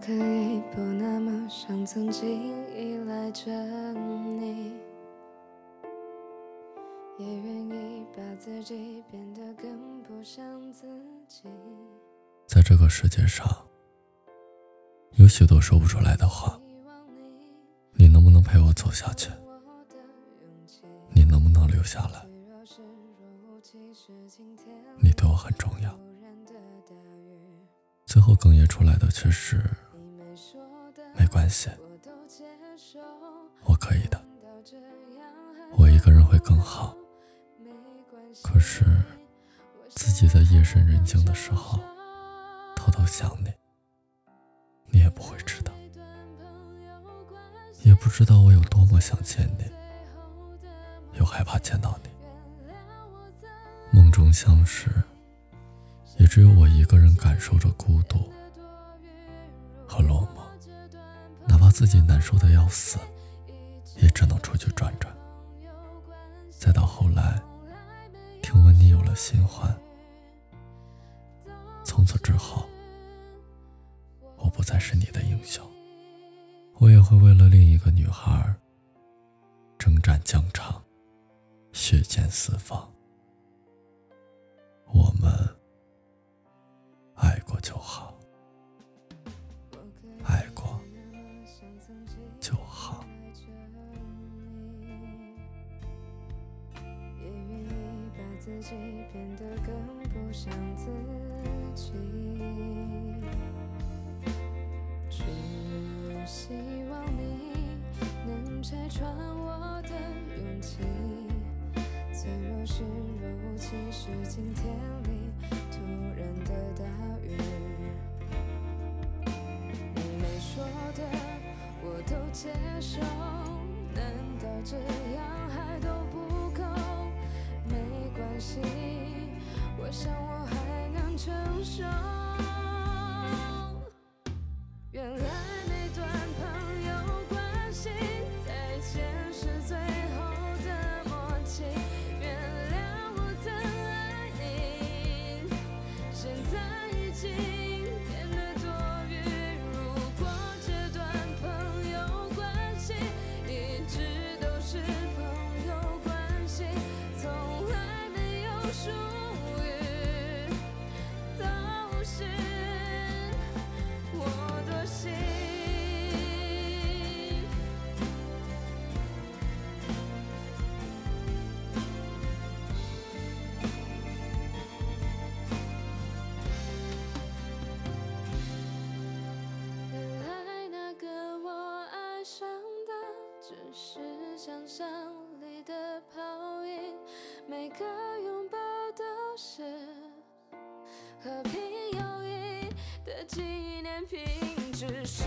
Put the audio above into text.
可以不那么像曾经依赖着你，也愿意把自己变得更不像自己。在这个世界上，有许多说不出来的话。你能不能陪我走下去？你能不能留下来？你对我很重要。最后哽咽出来的却是，没关系，我可以的，我一个人会更好。可是，自己在夜深人静的时候，偷偷想你，你也不会知道，也不知道我有多么想见你，又害怕见到你。梦中相识。也只有我一个人感受着孤独自己难受的要死，也只能出去转转。再到后来，听闻你有了新欢，从此之后，我不再是你的英雄，我也会为了另一个女孩征战疆场，血溅四方。我们。自己变得更不像自己，只希望你能拆穿我的勇气。脆弱是若无其事，晴天里突然的大雨。你没说的我都接受，难道这样伤只是想象里的泡影，每个拥抱都是和平友谊的纪念品。只是